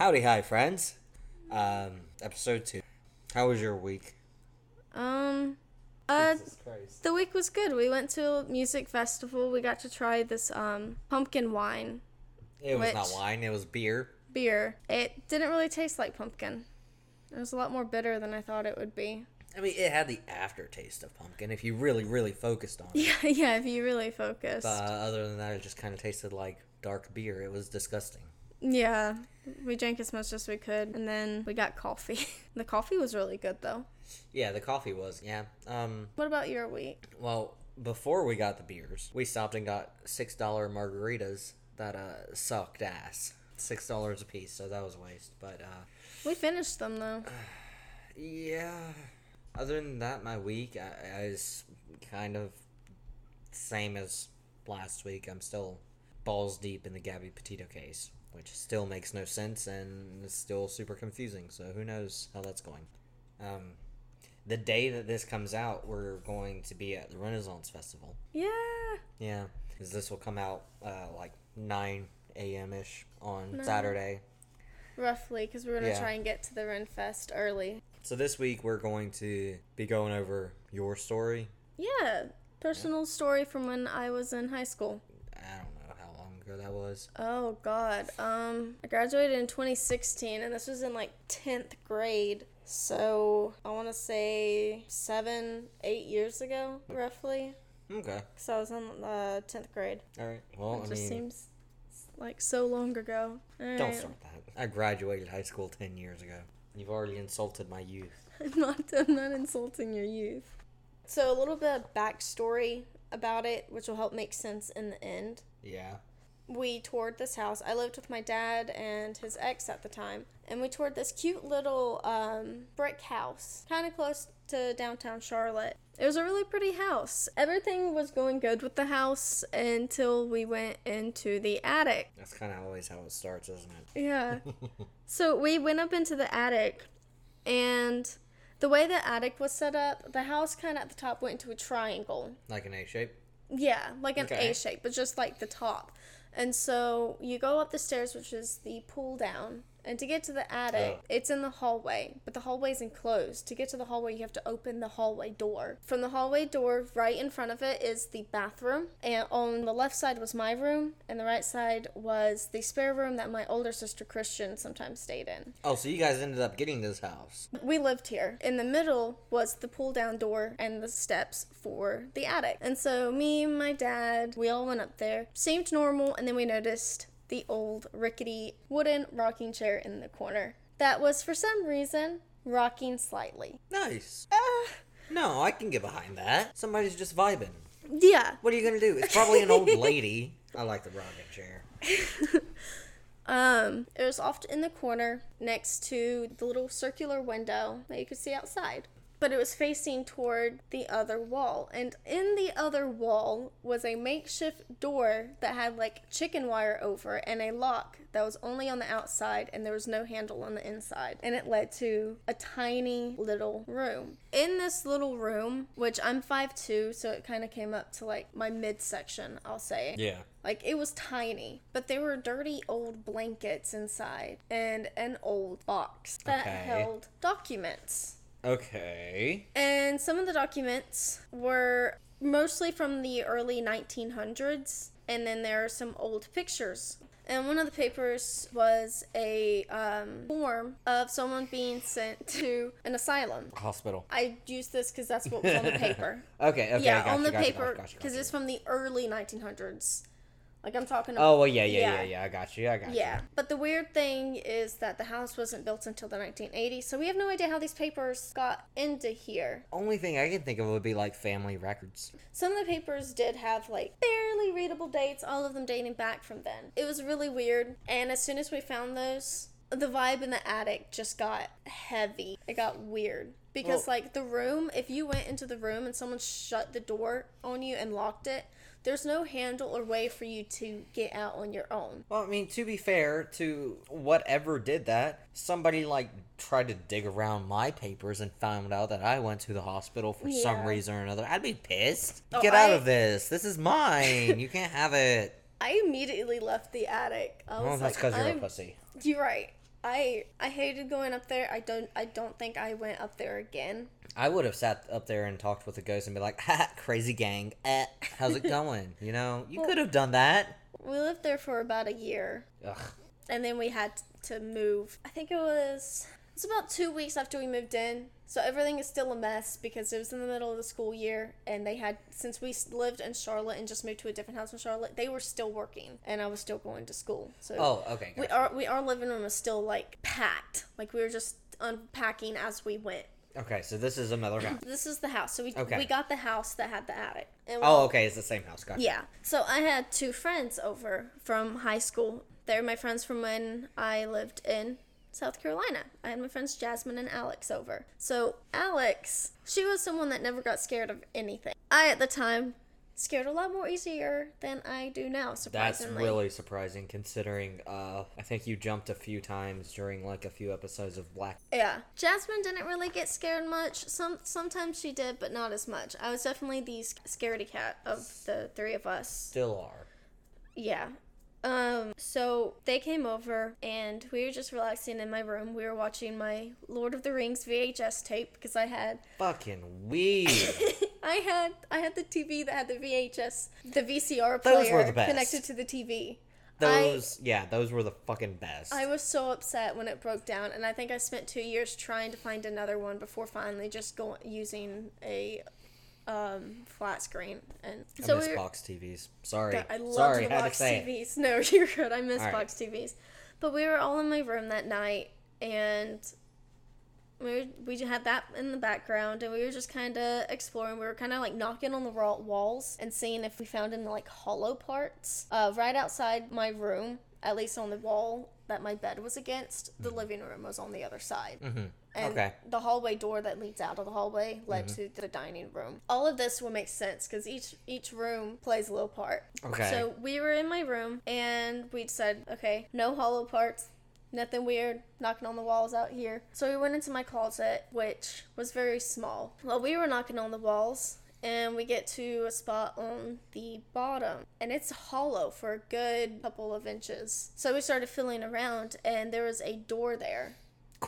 Howdy, hi, friends. Um, episode two. How was your week? Um, uh, Jesus Christ. the week was good. We went to a music festival. We got to try this um pumpkin wine It was not wine. It was beer. beer. It didn't really taste like pumpkin. It was a lot more bitter than I thought it would be. I mean, it had the aftertaste of pumpkin if you really, really focused on it. Yeah, yeah. If you really focused. But other than that, it just kind of tasted like dark beer. It was disgusting. Yeah, we drank as much as we could, and then we got coffee. the coffee was really good though. Yeah, the coffee was. Yeah. Um. What about your week? Well, before we got the beers, we stopped and got six dollar margaritas that uh sucked ass. Six dollars a piece, so that was a waste. But uh, We finished them though. yeah. Other than that, my week I, I is kind of same as last week. I'm still balls deep in the Gabby Petito case, which still makes no sense and is still super confusing. So who knows how that's going. Um, the day that this comes out, we're going to be at the Renaissance Festival. Yeah. Yeah, because this will come out uh, like 9 a.m. ish on Nine. Saturday. Roughly, because we're gonna Yeah. try and get to the Ren Fest early. So this week we're going to be going over your story. Yeah. Personal story from when I was in high school. I don't know how long ago that was. Oh God. Um, I graduated in 2016, and this was in like 10th grade. So I want to say seven, eight years ago, roughly. Okay. Cause I was in uh, 10th grade. All right. Well, it I just mean, seems like so long ago. don't Alright. start that. I graduated high school 10 years ago. You've already insulted my youth. I'm not. I'm not insulting your youth. So a little bit of backstory about it, which will help make sense in the end. Yeah. We toured this house. I lived with my dad and his ex at the time, and we toured this cute little um, brick house, kind of close to downtown Charlotte. It was a really pretty house. Everything was going good with the house until we went into the attic. That's kind of always how it starts, isn't it? Yeah. so we went up into the attic, and the way the attic was set up, the house kind of at the top went into a triangle. like an A shape. Yeah, like an Okay. A shape, but just like the top. And so you go up the stairs, which is the pull down. And to get to the attic, Oh. it's in the hallway, but the hallway's enclosed. To get to the hallway, you have to open the hallway door. From the hallway door, right in front of it is the bathroom. And on the left side was my room, and the right side was the spare room that my older sister Christian sometimes stayed in. Oh, so you guys ended up getting this house. We lived here. In the middle was the pull down door and the steps for the attic. And so me and my dad, we all went up there. Seemed normal, and then we noticed the old rickety wooden rocking chair in the corner. That was for some reason rocking slightly. Nice. Uh, No, I can get behind that. Somebody's just vibing. yeah. What are you gonna do? It's probably an old lady. I like the rocking chair. Um, it was off in the corner next to the little circular window that you could see outside. But it was facing toward the other wall. And in the other wall was a makeshift door that had like chicken wire over and a lock that was only on the outside and there was no handle on the inside. And it led to a tiny little room. In this little room, which I'm 5'2, so it kind of came up to like my midsection, I'll say. Yeah. Like it was tiny, but there were dirty old blankets inside and an old box that Okay. held documents. Okay. And some of the documents were mostly from the early 1900s, and then there are some old pictures. And one of the papers was a um, form of someone being sent to an asylum. Hospital. I used this because that's what was on the paper. Okay. Okay. yeah, gotcha, on the gotcha, paper because gotcha, it's from the early 1900s. Like I'm talking. Oh well, yeah, yeah, Yeah. yeah, yeah. I got you. I got you. Yeah, but the weird thing is that the house wasn't built until the 1980s, so we have no idea how these papers got into here. Only thing I can think of would be like family records. Some of the papers did have like barely readable dates, all of them dating back from then. It was really weird, and as soon as we found those, the vibe in the attic just got heavy. It got weird. Because, Well- like, the room, if you went into the room and someone shut the door on you and locked it, there's no handle or way for you to get out on your own. Well, I mean, to be fair to whatever did that, somebody like tried to dig around my papers and found out that I went to the hospital for some reason or another. I'd be pissed. Oh, Get out I- of this. This is mine. you can't have it. I immediately left the attic. I Well, that's like, because you're I'm a pussy. You're right. I I hated going up there. I don't I don't think I went up there again. I would have sat up there and talked with the ghost and be like, "Ha, crazy gang, eh, how's it going?" You know, you could have done that. We lived there for about a year, Ugh. and then we had to move. I think it was it's about two weeks after we moved in. So everything is still a mess because it was in the middle of the school year, and they had since we lived in Charlotte and just moved to a different house in Charlotte, they were still working, and I was still going to school. So Oh, okay. we gotcha. our we our living room was still like packed, like we were just unpacking as we went. Okay, so this is another house. This is the house. So we Okay. we got the house that had the attic. And we- Oh, okay, it's the same house. Gotcha. Yeah. So I had two friends over from high school. They're my friends from when I lived in South Carolina. I had my friends Jasmine and Alex over. So Alex, she was someone that never got scared of anything. I at the time scared a lot more easier than I do now, surprisingly. That's really surprising considering uh I think you jumped a few times during like a few episodes of Black. Yeah. Jasmine didn't really get scared much. Some sometimes she did, but not as much. I was definitely the sc- scaredy cat of the three of us. Still are. Yeah. Um, so they came over and we were just relaxing in my room. We were watching my Lord of the Rings VHS tape because I had Fucking weird. I had I had the TV that had the VHS the VCR player the connected to the TV. Those yeah, those were the fucking best. I was so upset when it broke down and I think I spent 2 years trying to find another one before finally just going using a um, flat screen and I so miss we were, box TVs. Sorry. God, I love Sorry, the had box to say. TVs. No, you're good. I miss All right. box TVs. But we were all in my room that night, and we were, we just had that in the background, and we were just kind of exploring. We were kind of like knocking on the walls and seeing if we found any like hollow parts. Uh, right outside my room, at least on the wall that my bed was against, the living room was on the other side. Mm-hmm. And Okay. the hallway door that leads out of the hallway led to the dining room. All of this will make sense because each each room plays a little part. Okay. So we were in my room and we said, okay, no hollow parts, nothing weird, knocking on the walls out here. So we went into my closet, which was very small. Well, we were knocking on the walls. And we get to a spot on the bottom, and it's hollow for a good couple of inches. So we started feeling around, and there was a door there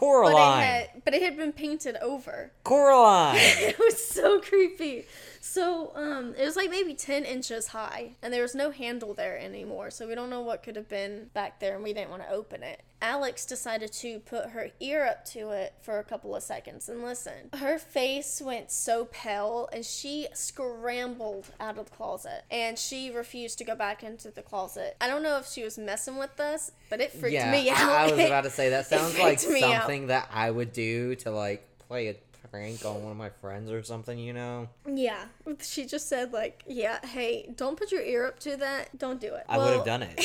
but it Coraline. had but it had been painted over. Coraline. it was so creepy. So um, it was like maybe ten inches high, and there was no handle there anymore. So we don't know what could have been back there, and we didn't want to open it. Alex decided to put her ear up to it for a couple of seconds and listen. Her face went so pale, and she scrambled out of the closet, and she refused to go back into the closet. I don't know if she was messing with us, but it freaked yeah, me out. I was about to say that sounds like me out. That I would do to like play a prank on one of my friends or something, you know? Yeah. She just said like, yeah, hey, don't put your ear up to that. Don't do it. I would have done it.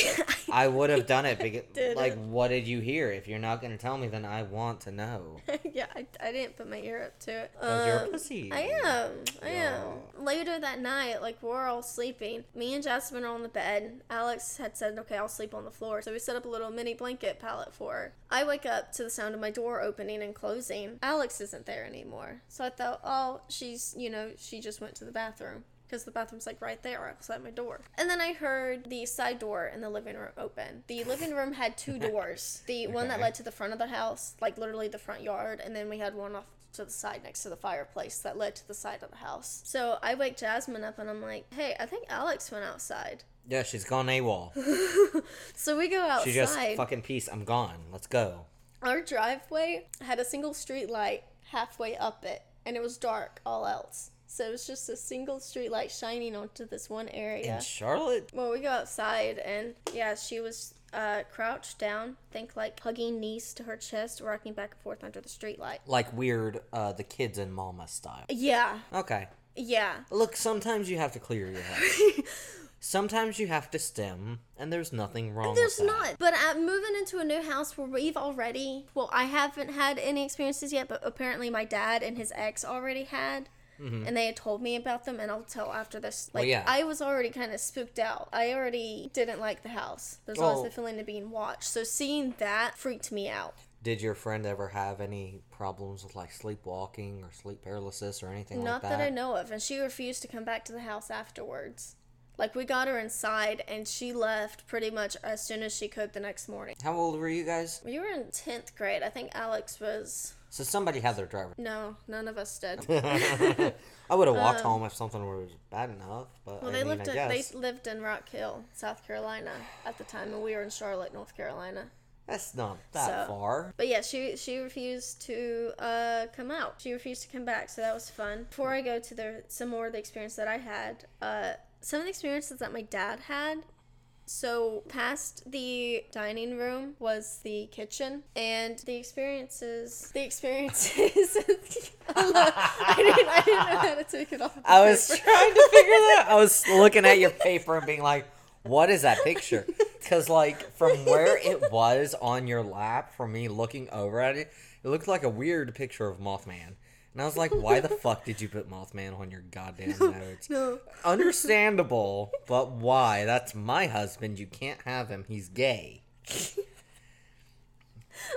I would have done it because like what did you hear? If you're not gonna tell me then I want to know. yeah, I, I didn't put my ear up to it. 'Cause you're a Um, pussy. I am. I am. Later that night, like we're all sleeping. Me and Jasmine are on the bed. Alex had said, "Okay, I'll sleep on the floor." So we set up a little mini blanket pallet for her. I wake up to the sound of my door opening and closing. Alex isn't there anymore. So I thought, "Oh, she's, you know, she just went to the bathroom." Because the bathroom's like right there outside my door. And then I heard the side door in the living room open. The living room had two doors. The one that led to the front of the house, like literally the front yard, and then we had one off to the side next to the fireplace that led to the side of the house. So I wake Jasmine up and I'm like, hey, I think Alex went outside. Yeah, she's gone AWOL. So we go outside. She just fucking peace, I'm gone. Let's go. Our driveway had a single street light halfway up it, and it was dark all else. So it was just a single street light shining onto this one area. In Charlotte? Well, we go outside, and yeah, she was uh, crouched down, think like hugging knees to her chest, rocking back and forth under the street light. Like weird uh the kids in Mama style. Yeah, Okay. yeah. Look, sometimes you have to clear your head. sometimes you have to stem, and there's nothing wrong There's with that. not. But I'm moving into a new house where we've already, well, I haven't had any experiences yet, but apparently my dad and his ex already had. Mm-hmm. And they had told me about them, and I'll tell after this. Well, Like, yeah. I was already kind of spooked out. I already didn't like the house. There's always Well- the feeling of being watched. So seeing that freaked me out. Did your friend ever have any problems with like sleepwalking or sleep paralysis or anything Not like that Not that? I know of. And she refused to come back to the house afterwards. Like we got her inside and she left pretty much as soon as she could the next morning. How old were you guys? We were in 10th grade. I think Alex was So somebody had their driver. no, none of us did. I would have walked home if something was bad enough, but Um, Well, I they mean, lived in, they lived in Rock Hill, South Carolina at the time, and we were in Charlotte, North Carolina. that's not that So- far. But yeah, she she refused to uh, come out. She refused to come back, so that was fun. Before I go to the some more of the experience that I had, uh, some of the experiences that my dad had. So past the dining room was the kitchen, and the experiences the experiences. I didn't I didn't know how to take it off. I was paper. trying to figure that. I was looking at your paper and being like, "What is that picture?" Because like from where it was on your lap, for me looking over at it, it looked like a weird picture of Mothman. And I was like, "Why the fuck did you put Mothman on your goddamn notes?" No. Understandable, but why? That's my husband. You can't have him. He's gay.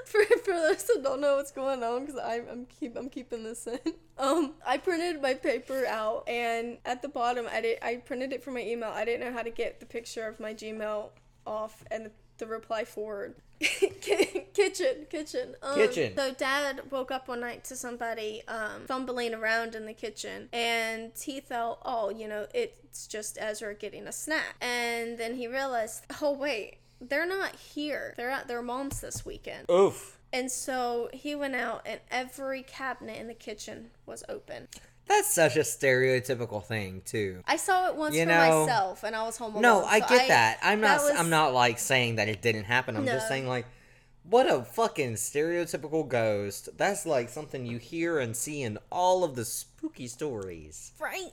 for, for those that don't know what's going on because I'm, I'm keep I'm keeping this in. Um, I printed my paper out and at the bottom I did I printed it from my email. I didn't know how to get the picture of my Gmail off and the, the reply forward. kitchen, kitchen, um, Kitchen. So dad woke up one night to somebody um, fumbling around in the kitchen, and he thought, oh, you know, it's just Ezra getting a snack, and then he realized, oh wait, they're not here. They're at their mom's this weekend. Oof. And so he went out, and every cabinet in the kitchen was open. That's such a stereotypical thing, too. I saw it once You for know- myself, and I was home alone. No, I so get that. I'm not. that was- I'm not like saying that it didn't happen. I'm just saying like, what a fucking stereotypical ghost. That's like something you hear and see in all of the spooky stories. right.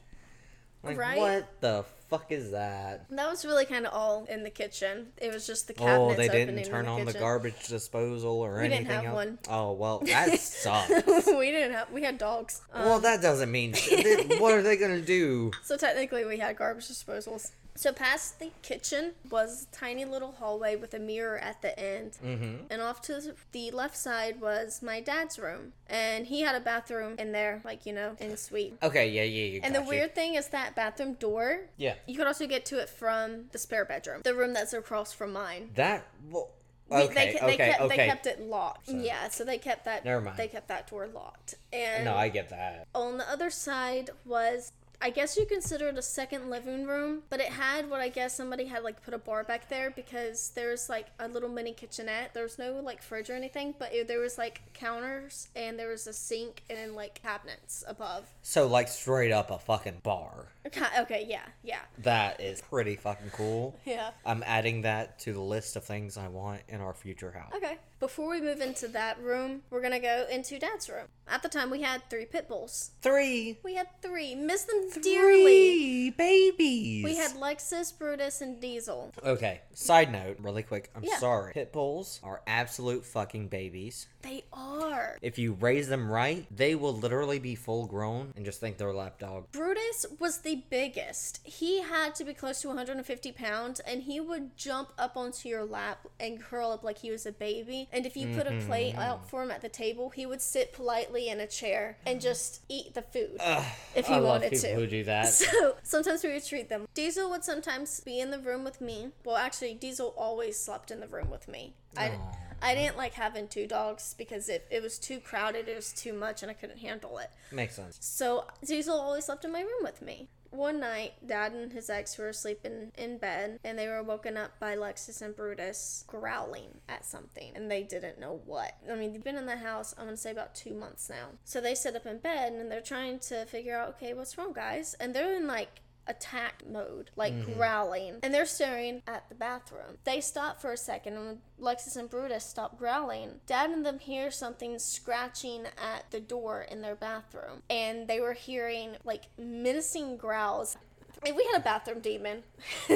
Like, Right? what the fuck is that? That was really kind of all in the kitchen. It was just the cabinets. Oh, they didn't turn the on the garbage disposal or anything. We didn't have else. one. Oh well, that sucks. we didn't have. We had dogs. Um, well, that doesn't mean what are they gonna do? So technically, we had garbage disposals. So past the kitchen was a tiny little hallway with a mirror at the end, Mm-hmm. and off to the left side was my dad's room, and he had a bathroom in there, like you know, in suite. Okay, yeah, yeah, yeah. And the weird thing is that bathroom door. Yeah. You could also get to it from the spare bedroom, the room that's across from mine. That. Well, We- okay, they, they okay, kept, okay. They kept it locked. Yeah, so they kept that. Never mind. They kept that door locked. And No, I get that. on the other side was I guess you consider it a second living room, but it had what I guess somebody had like put a bar back there because there's like a little mini kitchenette. There's no like fridge or anything, but it, there was like counters and there was a sink and like cabinets above. So like straight up a fucking bar. Okay, okay yeah, yeah, That is pretty fucking cool. yeah. I'm adding that to the list of things I want in our future house. Okay. Before we move into that room, we're gonna go into Dad's room. At the time, we had three pit bulls. Three. We had three. Miss them dearly. Three babies. We had Lexus, Brutus, and Diesel. Okay. Side note, really quick. I'm Yeah. sorry. Pit bulls are absolute fucking babies. They are. If you raise them right, they will literally be full grown and just think they're a lap dog. Brutus was the biggest. He had to be close to 150 pounds, and he would jump up onto your lap and curl up like he was a baby. And if you put a plate Mm-hmm. out for him at the table, he would sit politely in a chair and just eat the food Ugh, if he I love wanted people to. Who do that. So sometimes we would treat them. Diesel would sometimes be in the room with me. Well, actually, Diesel always slept in the room with me. I. I didn't like having two dogs because it, it was too crowded, it was too much, and I couldn't handle it. Makes sense. So Diesel always slept in my room with me. One night, Dad and his ex were sleeping in bed, and they were woken up by Lexus and Brutus growling at something, and they didn't know what. I mean, they've been in the house, I'm gonna say about two months now. So they sit up in bed, and they're trying to figure out, okay, what's wrong, guys? And they're in like attack mode, like mm-hmm. growling, and they're staring at the bathroom. They stop for a second, and Lexus and Brutus stop growling, Dad and them hear something scratching at the door in their bathroom, and they were hearing like menacing growls. And we had a bathroom demon.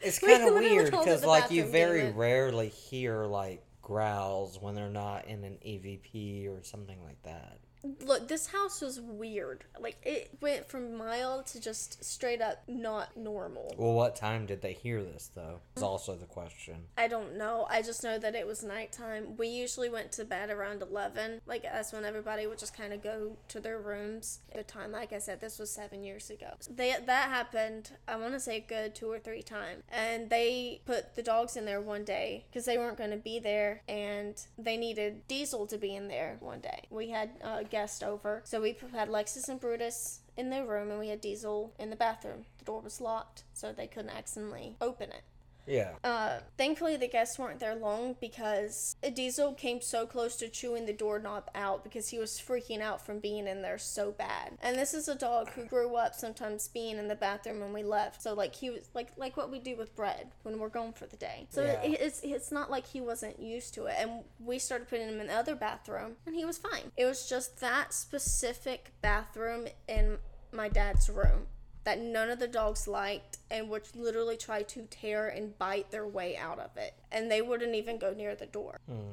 It's kind of literally weird because like you very demon. rarely hear like growls when they're not in an EVP or something like that. Look, this house was weird. Like it went from mild to just straight up not normal. Well, what time did they hear this, though? Is mm-hmm. also the question. I don't know. I just know that it was nighttime. We usually went to bed around 11. Like, that's when everybody would just kind of go to their rooms. The time, like I said, this was seven years ago. They, that happened, I want to say, good two or three times. And they put the dogs in there one day because they weren't going to be there and they needed Diesel to be in there one day. We had a guest over. So we had Lexus and Brutus in their room and we had Diesel in the bathroom. The door was locked, so they couldn't accidentally open it. Yeah. Uh, thankfully, the guests weren't there long because Diesel came so close to chewing the doorknob out because he was freaking out from being in there so bad. And this is a dog who grew up sometimes being in the bathroom when we left. So like he was like like what we do with bread when we're gone for the day. So Yeah. it, it's it's not like he wasn't used to it. And we started putting him in the other bathroom, and he was fine. It was just that specific bathroom in my dad's room that none of the dogs liked and would literally try to tear and bite their way out of it. And they wouldn't even go near the door. Hmm.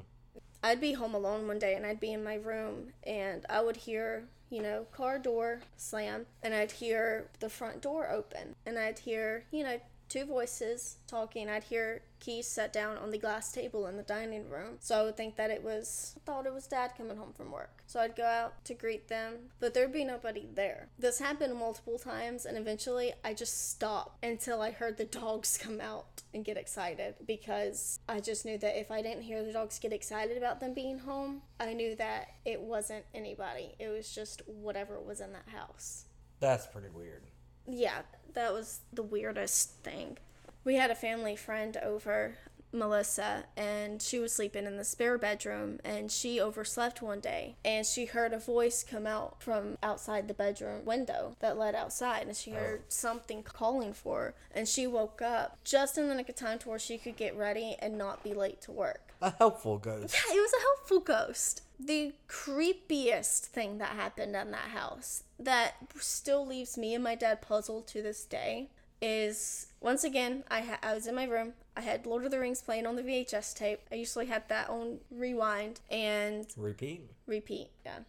I'd be home alone one day and I'd be in my room and I would hear, you know, car door slam and I'd hear the front door open and I'd hear, you know, two voices talking. I'd hear keys set down on the glass table in the dining room. So I would think that it was, I thought it was dad coming home from work. So I'd go out to greet them, but there'd be nobody there. This happened multiple times and eventually I just stopped until I heard the dogs come out and get excited because I just knew that if I didn't hear the dogs get excited about them being home, I knew that it wasn't anybody. It was just whatever was in that house. That's pretty weird. Yeah, that was the weirdest thing. We had a family friend over, Melissa, and she was sleeping in the spare bedroom and she overslept one day and she heard a voice come out from outside the bedroom window that led outside and she oh. heard something calling for her and she woke up just in the nick of time to where she could get ready and not be late to work. A helpful ghost. Yeah, it was a helpful ghost. The creepiest thing that happened in that house that still leaves me and my dad puzzled to this day is once again I ha- I was in my room. I had Lord of the Rings playing on the VHS tape. I usually had that on rewind and Repeat. repeat. Yeah.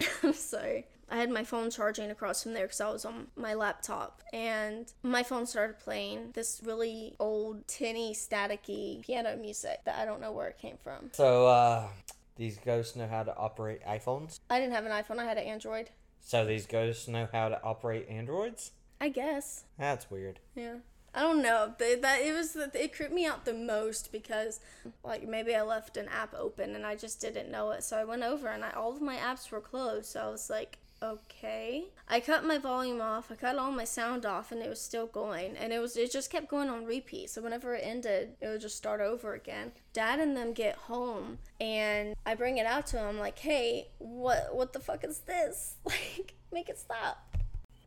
I'm sorry. I had my phone charging across from there because I was on my laptop, and my phone started playing this really old, tinny, staticky piano music that I don't know where it came from. So, uh, these ghosts know how to operate iPhones? I didn't have an iPhone, I had an Android. So, these ghosts know how to operate Androids? I guess. That's weird. Yeah. I don't know. That it was it creeped me out the most because like maybe I left an app open and I just didn't know it. So I went over and I, all of my apps were closed. So I was like, okay. I cut my volume off. I cut all my sound off and it was still going and it was it just kept going on repeat. So whenever it ended, it would just start over again. Dad and them get home and I bring it out to him like, "Hey, what what the fuck is this? Like, make it stop."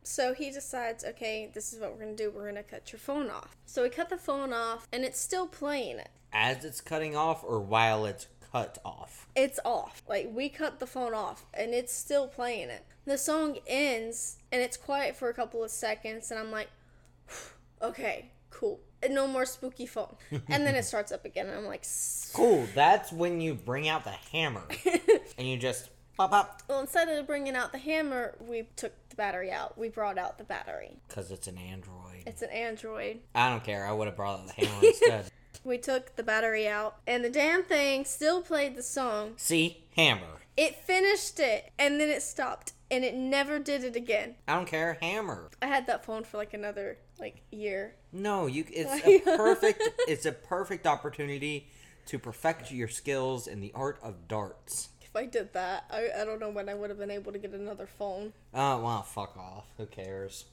So he decides, okay, this is what we're gonna do. We're gonna cut your phone off. So we cut the phone off, and it's still playing it. As it's cutting off or while it's cut off? It's off. Like we cut the phone off, and it's still playing it. The song ends, and it's quiet for a couple of seconds, and I'm like, okay, cool. And no more spooky phone. and then it starts up again, and I'm like, "S- Cool. That's when you bring out the hammer and you just pop pop. well, instead of bringing out the hammer, we took the battery out. We brought out the battery. Because it's an Android. It's an Android. I don't care. I would have brought out the hammer instead. We took the battery out, and the damn thing still played the song. See? Hammer. It finished it, and then it stopped, and it never did it again. I don't care. Hammer. I had that phone for like another like year. No, you. It's a perfect. it's a perfect opportunity to perfect your skills in the art of darts. If I did that, I, I don't know when I would have been able to get another phone. Oh well, fuck off. Who cares?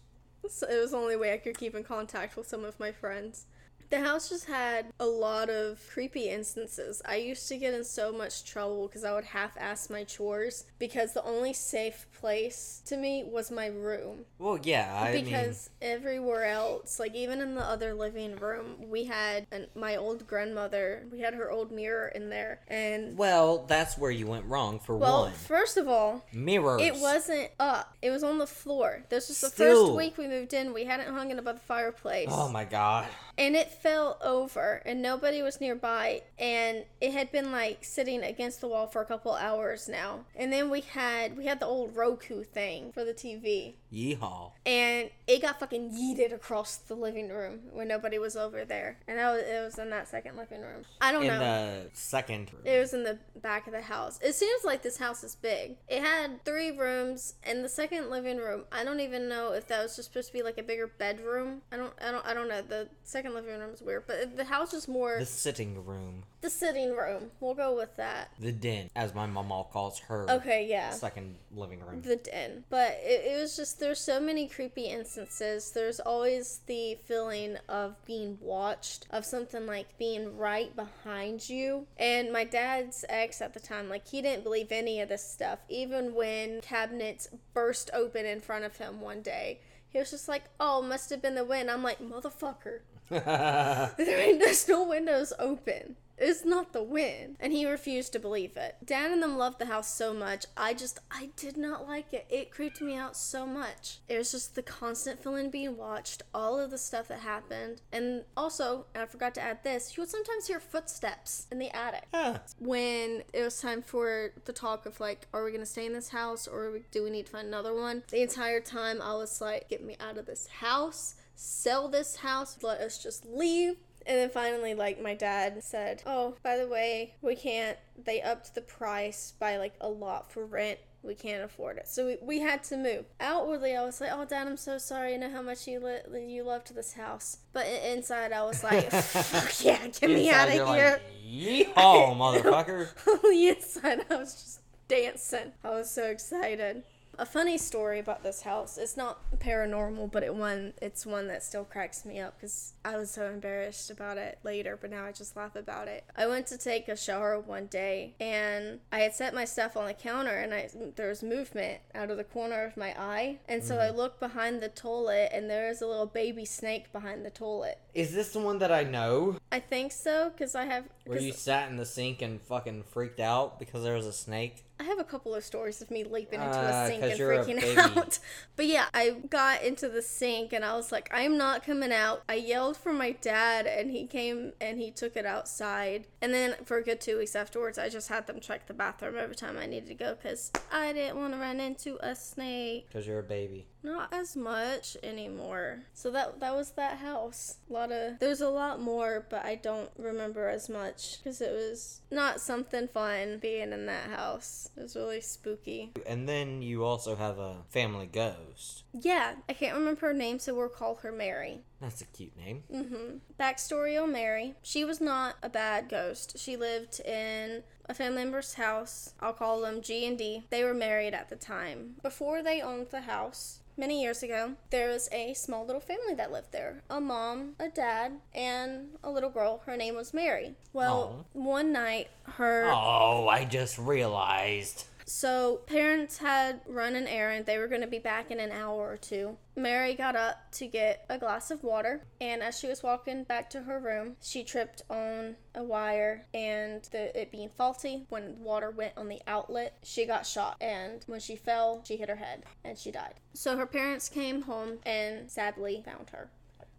So it was the only way I could keep in contact with some of my friends. The house just had a lot of creepy instances. I used to get in so much trouble because I would half ass my chores because the only safe place to me was my room. Well, yeah. I mean, because everywhere else, like even in the other living room, we had an, my old grandmother. We had her old mirror in there, and well, that's where you went wrong. For well, first of all, mirrors. it wasn't up. It was on the floor. This was the Still. first week we moved in. We hadn't hung it above the fireplace. Oh my god. And it fell over and nobody was nearby and it had been like sitting against the wall for a couple hours now. And then we had we had the old Roku thing for the TV. Yeehaw. And it got fucking yeeted across the living room when nobody was over there. And that was, it was in that second living room. I don't In know. the second room. It was in the back of the house. It seems like this house is big. It had three rooms, and the second living room. I don't even know if that was just supposed to be like a bigger bedroom. I don't. I don't. I don't know. The second living room is weird, but the house is more the sitting room. The sitting room. We'll go with that. The den, as my mom all calls her Okay, yeah. second living room. the den. But it, it was just there's so many creepy instances. There's always the feeling of being watched, of something like being right behind you. And my dad's ex at the time, like he didn't believe any of this stuff, even when cabinets burst open in front of him one day. He was just like, "Oh, must have been the wind." I'm like, "Motherfucker, there ain't there's no windows open. It's not the wind. And he refused to believe it. Dan and them loved the house so much. I just, I did not like it. It creeped me out so much. It was just the constant feeling being watched, all of the stuff that happened. And also, and I forgot to add this, you would sometimes hear footsteps in the attic Ah, when it was time for the talk of like, are we gonna stay in this house or do we need to find another one? The entire time I was like, get me out of this house, sell this house, let us just leave. And then finally, like, my dad said, Oh, by the way, we can't, they upped the price by like a lot for rent. We can't afford it. So we, we had to move. Outwardly, I was like, Oh, dad, I'm so sorry. I know how much you, li- you loved this house. But inside, I was like, Fuck yeah, get me out of here. Like, Yeehaw, motherfucker. on the inside, I was just dancing. I was so excited. A funny story about this house. It's not paranormal, but it one it's one that still cracks me up because I was so embarrassed about it later, but now I just laugh about it. I went to take a shower one day and I had set my stuff on the counter and I there was movement out of the corner of my eye, and so mm-hmm. I looked behind the toilet and there was a little baby snake behind the toilet. Is this the one that I know? I think so because I have. Where you sat in the sink and fucking freaked out because there was a snake? I have a couple of stories of me leaping into Ah, a sink 'cause and freaking out. But yeah, I got into the sink and I was like, I'm not coming out. I yelled for my dad and he came and he took it outside. And then for a good two weeks afterwards, I just had them check the bathroom every time I needed to go because I didn't want to run into a snake. Because you're a baby. Not as much anymore. So that that was that house. A lot of there's a lot more, but I don't remember as much because it was not something fun being in that house. It was really spooky. And then you also have a family ghost. Yeah, I can't remember her name, so we'll call her Mary. That's a cute name. Mm-hmm. Backstory on Mary. She was not a bad ghost. She lived in a family member's house. I'll call them G and D. They were married at the time. Before they owned the house, many years ago, there was a small little family that lived there. A mom, a dad, and a little girl. Her name was Mary. Well, one night her Oh, I just realized. So, parents had run an errand. They were going to be back in an hour or two. Mary got up to get a glass of water, and as she was walking back to her room, she tripped on a wire and the, it being faulty. When water went on the outlet, she got shot, and when she fell, she hit her head and she died. So, her parents came home and sadly found her.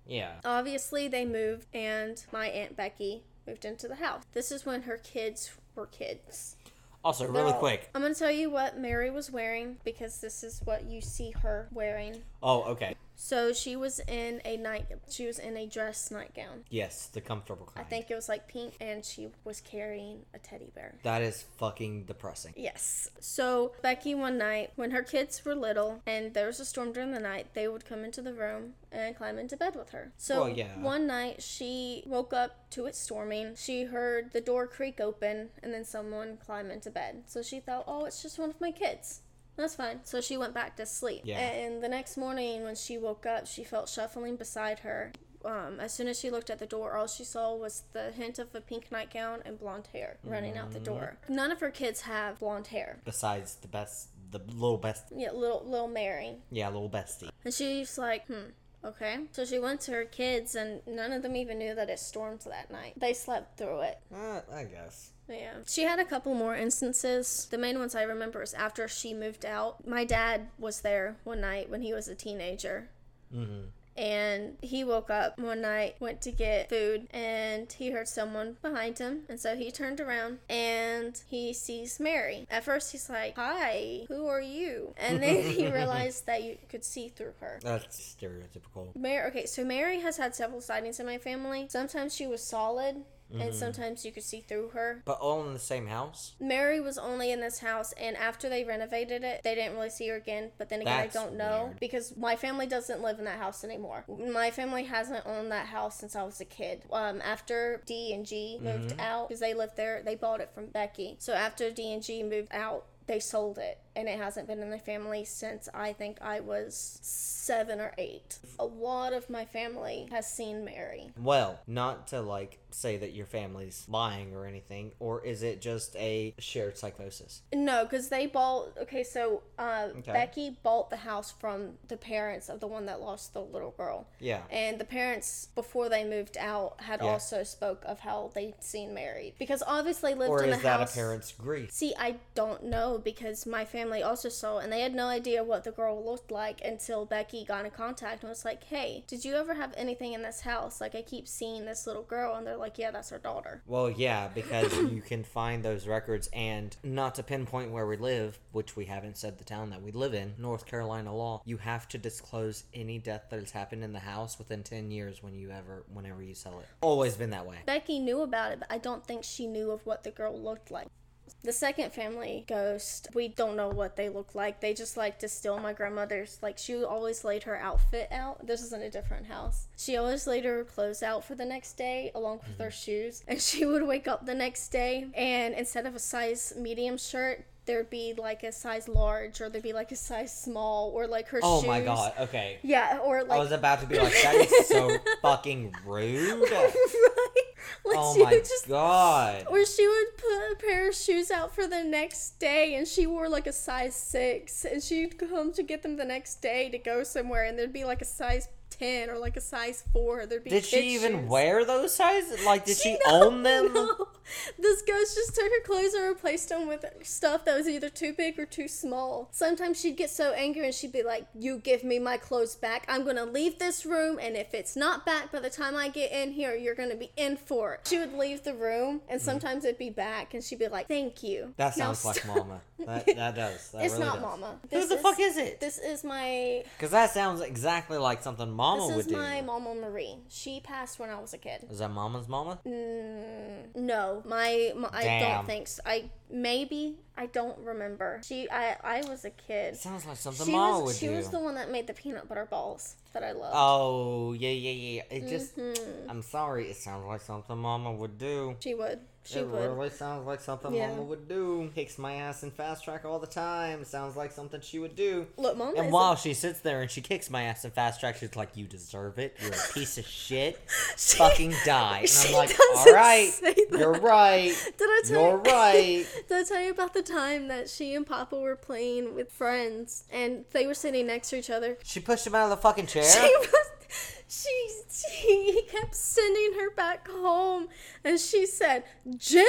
Yeah. Obviously, they moved, and my Aunt Becky moved into the house. This is when her kids were kids. Also, really quick. I'm gonna tell you what Mary was wearing because this is what you see her wearing. Oh, okay. So she was in a night. She was in a dress nightgown. Yes, the comfortable kind. I think it was like pink, and she was carrying a teddy bear. That is fucking depressing. Yes. So Becky, one night when her kids were little and there was a storm during the night, they would come into the room and climb into bed with her. So Well, yeah. one night she woke up to it storming. She heard the door creak open and then someone climb into bed. So she thought, oh, it's just one of my kids. That's fine. So she went back to sleep. Yeah. And the next morning when she woke up, she felt shuffling beside her. Um, as soon as she looked at the door, all she saw was the hint of a pink nightgown and blonde hair running out the door. None of her kids have blonde hair. Besides the best, the little best. Yeah, little little Mary. Yeah, little bestie. And she's like, hmm, okay. So she went to her kids, and none of them even knew that it stormed that night. They slept through it. Uh, I guess. Yeah. She had a couple more instances. The main ones I remember is after she moved out. My dad was there one night when he was a teenager. Mm-hmm. And he woke up one night, went to get food, and he heard someone behind him. And so he turned around and he sees Mary. At first, he's like, Hi, who are you? And then he realized that you could see through her. That's stereotypical. Mary, okay, so Mary has had several sightings in my family. Sometimes she was solid, and sometimes you could see through her. But all in the same house? Mary was only in this house, and after they renovated it, they didn't really see her again. But then again, That's I don't know weird. because my family doesn't live in that house anymore. My family hasn't owned that house since I was a kid. Um, after D and G moved Mm-hmm. out because they lived there, they bought it from Becky. So after D and G moved out, they sold it, and it hasn't been in the family since I think I was seven or eight. A lot of my family has seen Mary. Well, not to like say that your family's lying or anything, or is it just a shared psychosis? No, because they bought. Okay, so uh, Okay. Becky bought the house from the parents of the one that lost the little girl, Yeah. and the parents before they moved out had Yeah. also spoke of how they'd seen Mary because obviously lived Or in is the that house. a parent's grief? See, I don't know because my family also saw and they had no idea what the girl looked like until Becky got in contact and was like, Hey, did you ever have anything in this house? Like, I keep seeing this little girl. And they're like, Yeah, that's our daughter. Well, yeah, because you can find those records, and not to pinpoint where we live, which we haven't said the town that we live in, North Carolina law, you have to disclose any death that has happened in the house within ten years when you ever, whenever you sell it. Always been that way. Becky knew about it, but I don't think she knew of what the girl looked like. The second family ghost, we don't know what they look like. They just like to steal my grandmother's. Like, she always laid her outfit out. This is in a different house. She always laid her clothes out for the next day, along with her mm-hmm. shoes. And she would wake up the next day, and instead of a size medium shirt, there'd be like a size large, or there'd be like a size small, or like her Oh shoes. my god, okay. Yeah, or like. I was about to be like, that is so fucking rude. right? Like, Oh she my would just god. Or she would put a pair of shoes out for the next day and she wore like a size six and she'd come to get them the next day to go somewhere and there'd be like a size 10 or like a size 4. There'd be Did she even shoes. wear those sizes? Like, did she, No, own them? no. This ghost just took her clothes and replaced them with stuff that was either too big or too small. Sometimes she'd get so angry and she'd be like, You give me my clothes back. I'm gonna leave this room, and if it's not back by the time I get in here, you're gonna be in for it. She would leave the room, and sometimes it'd be back, and she'd be like, Thank you. Mm. That Now sounds like stop." Mama. That, that does. That it's really not does. Mama. Who the is- fuck is it? This is my. Because that sounds exactly like something Mama would do. This is my Mama Marie. She passed when I was a kid. Is that Mama's Mama? Mm, no, my, my I don't think so. I maybe I don't remember. She I I was a kid. It sounds like something She Mama was would she do. was the one that made the peanut butter balls that I love. Oh, yeah, yeah, yeah. It just. Mm-hmm. I'm sorry. It sounds like something Mama would do. she would. She it would. really sounds like something Yeah. Mama would do. Kicks my ass in fast track all the time. Sounds like something she would do. Look, Mama. And while she sits there and she kicks my ass in fast track, she's like, "You deserve it. You're a piece of shit. She- Fucking die." And she I'm like, "All right, you're right. Did I tell You're you? right." Did I tell you about the time that she and Papa were playing with friends and they were sitting next to each other? She pushed him out of the fucking chair. She was. She, she he kept sending her back home, and she said, "Jim,"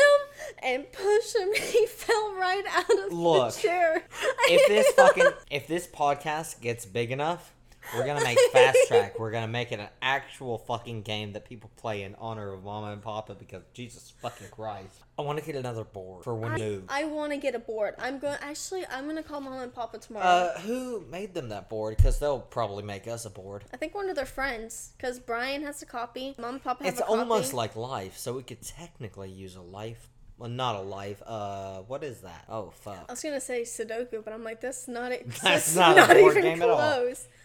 and pushed him. He fell right out of Look, the chair. if this fucking if this podcast gets big enough, we're gonna make fast track. We're gonna make it an actual fucking game that people play in honor of Mama and Papa because Jesus fucking Christ. I want to get another board for when I, move. I want to get a board. I'm going. To actually, I'm gonna call Mama and Papa tomorrow. Uh, who made them that board? Because they'll probably make us a board. I think one of their friends, because Brian has a copy. Mom and Papa have It's a copy. almost like life, so we could technically use a life. Well, not a life. Uh, what is that? Oh fuck. I was gonna say Sudoku, but I'm like, that's not it. That's not a board even game at all.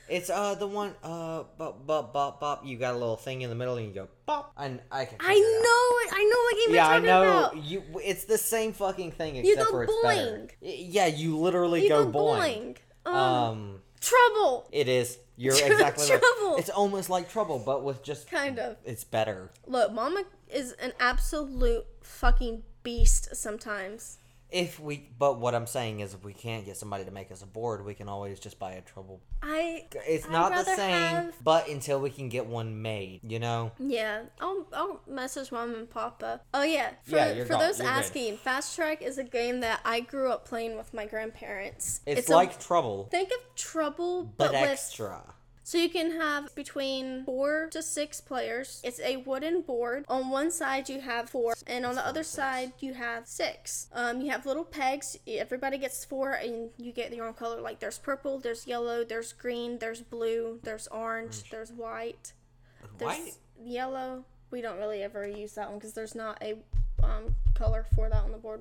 It's uh the one uh bop bop bop bop. You got a little thing in the middle and you go bop. And I can. I figure it out. know it. I know what game Yeah, I you're know. about. You. It's the same fucking thing You except go for boing. Yeah, you literally You go, go boing. boing. Um, Um, trouble. it is. You're exactly right. Trouble. It's almost like trouble, but with just. Kind of. It's better. Look, Mama is an absolute fucking beast sometimes. If we, but what I'm saying is, if we can't get somebody to make us a board, we can always just buy a trouble. I It's I'd not the rather same, have- but until we can get one made, you know. yeah, I'll I'll message mom and papa. Oh yeah, for, Yeah, you're for those you're good. asking, Fast Track is a game that I grew up playing with my grandparents. It's, a- like trouble, think of Trouble, but, but, with extra. So you can have between four to six players. It's a wooden board. On one side you have four, and on the other side you have six. Um, you have little pegs. Everybody gets four, and you get your own color. Like there's purple, there's yellow, there's green, there's blue, there's orange, there's white, there's White? yellow. We don't really ever use that one because there's not a um, color for that on the board.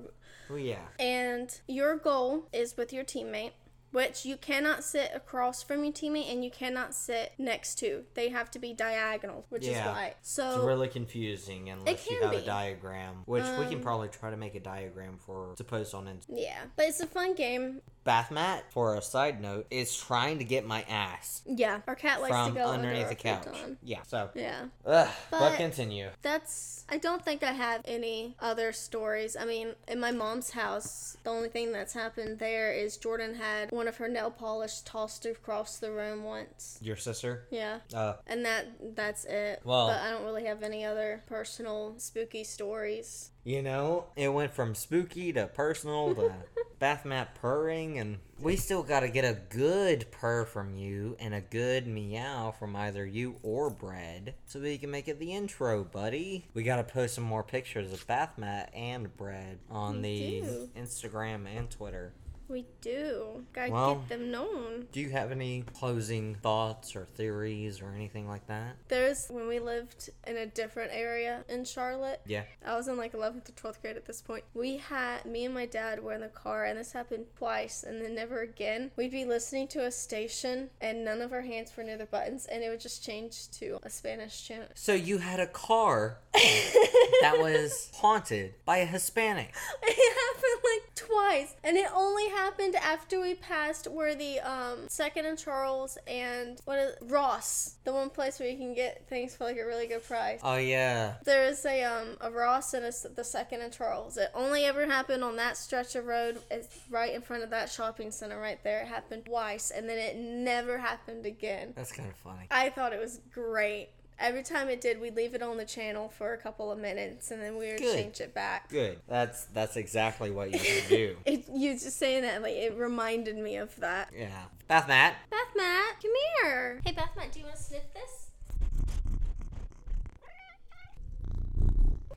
Oh yeah. And your goal is with your teammate, which you cannot sit across from your teammate and you cannot sit next to. They have to be diagonal, which Yeah. is why. So It's really confusing unless you have a diagram, which we can Um, probably try to make a diagram for to post on Instagram. yeah, but it's a fun game. Bathmat, for a side note, is trying to get my ass Yeah, our cat likes from to go underneath under the couch. Yeah. So, Yeah, ugh, but, But- continue. that's. I don't think I have any other stories. I mean, in my mom's house, the only thing that's happened there is Jordan had one of her nail polish tossed across the room once. Your sister? Yeah. Uh, And that that's it. Well- but I don't really have any other personal spooky stories. you know, it went from spooky to personal to bathmat purring, and we still got to get a good purr from you and a good meow from either you or Bread so we can make it the intro, buddy. We got to post some more pictures of bathmat and Bread on the do. Instagram and Twitter. We do. Gotta Well- get them known. Do you have any closing thoughts or theories or anything like that? There's when we lived in a different area in Charlotte. Yeah. I was in like 11th or 12th grade at this point. We had me and my dad were in the car, and this happened twice, and then never again. We'd be listening to a station, and none of our hands were near the buttons, and it would just change to a Spanish chant. So you had a car that was haunted by a Hispanic. It happened like twice, and it only happened after we passed where the um Second and Charles and what is Ross, the one place where you can get things for like a really good price. Oh yeah. There is a um a Ross and a, the Second and Charles. It only ever happened on that stretch of road. It's right in front of that shopping center right there. It happened twice, and then it never happened again. That's kind of funny. I thought it was great. Every time it did, we'd leave it on the channel for a couple of minutes, and then we would Good. change it back. Good. That's that's exactly what you should do. It, you just saying that like it reminded me of that. Yeah. Bath Matt. Beth Matt, come here. Hey Beth Matt, do you want to sniff this?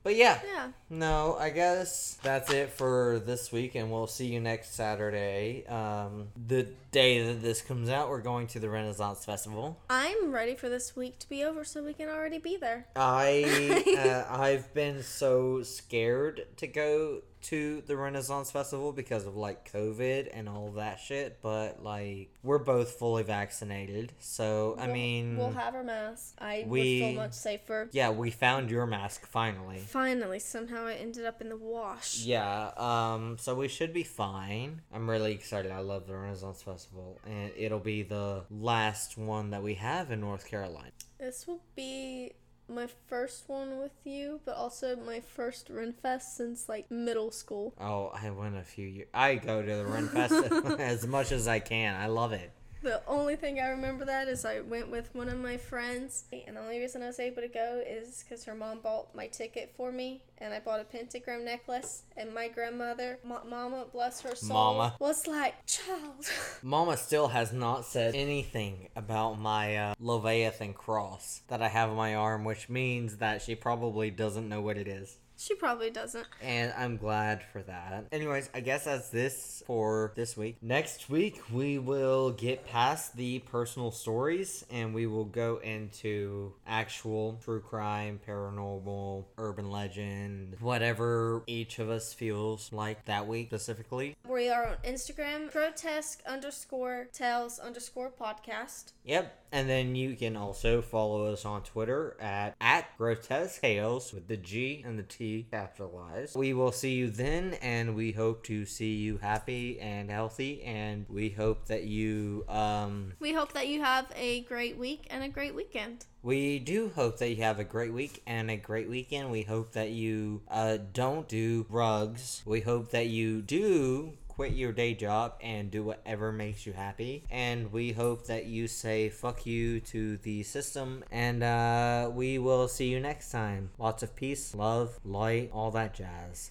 But yeah. Yeah. No, I guess that's it for this week, and we'll see you next Saturday. Um, the day that this comes out, we're going to the Renaissance Festival. I'm ready for this week to be over so we can already be there. I uh, I've been so scared to go to the Renaissance Festival because of like COVID and all that shit, but like we're both fully vaccinated, so I We'll- mean, we'll have our mask. I we- feel much safer. yeah, we found your mask finally. Finally, somehow it ended up in the wash. Yeah, um, so we should be fine. I'm really excited. I love the Renaissance Festival, and it'll be the last one that we have in North Carolina. This will be my first one with you, but also my first Renfest since like middle school. Oh, I went a few years. I go to the Ren Fest as much as I can. I love it. The only thing I remember that is I went with one of my friends, and the only reason I was able to go is because her mom bought my ticket for me, and I bought a pentagram necklace, and my grandmother, Ma- Mama, bless her soul, Mama. was like, "Child, Mama still has not said anything about my uh, Leviathan cross that I have on my arm, which means that she probably doesn't know what it is. She probably doesn't." And I'm glad for that. Anyways, I guess that's this for this week. Next week, we will get past the personal stories and we will go into actual true crime, paranormal, urban legend, whatever each of us feels like that week specifically. We are on Instagram, grotesque underscore tales underscore podcast. Yep. And then you can also follow us on Twitter at, at Grotesque Tales with the G and the T capitalized. We will see you then, and we hope to see you happy and healthy, and we hope that you, um, We hope that you have a great week and a great weekend. we do hope that you have a great week and a great weekend. We hope that you, uh, don't do drugs. We hope that you do quit your day job and do whatever makes you happy. And we hope that you say fuck you to the system. And uh, we will see you next time. Lots of peace, love, light, all that jazz.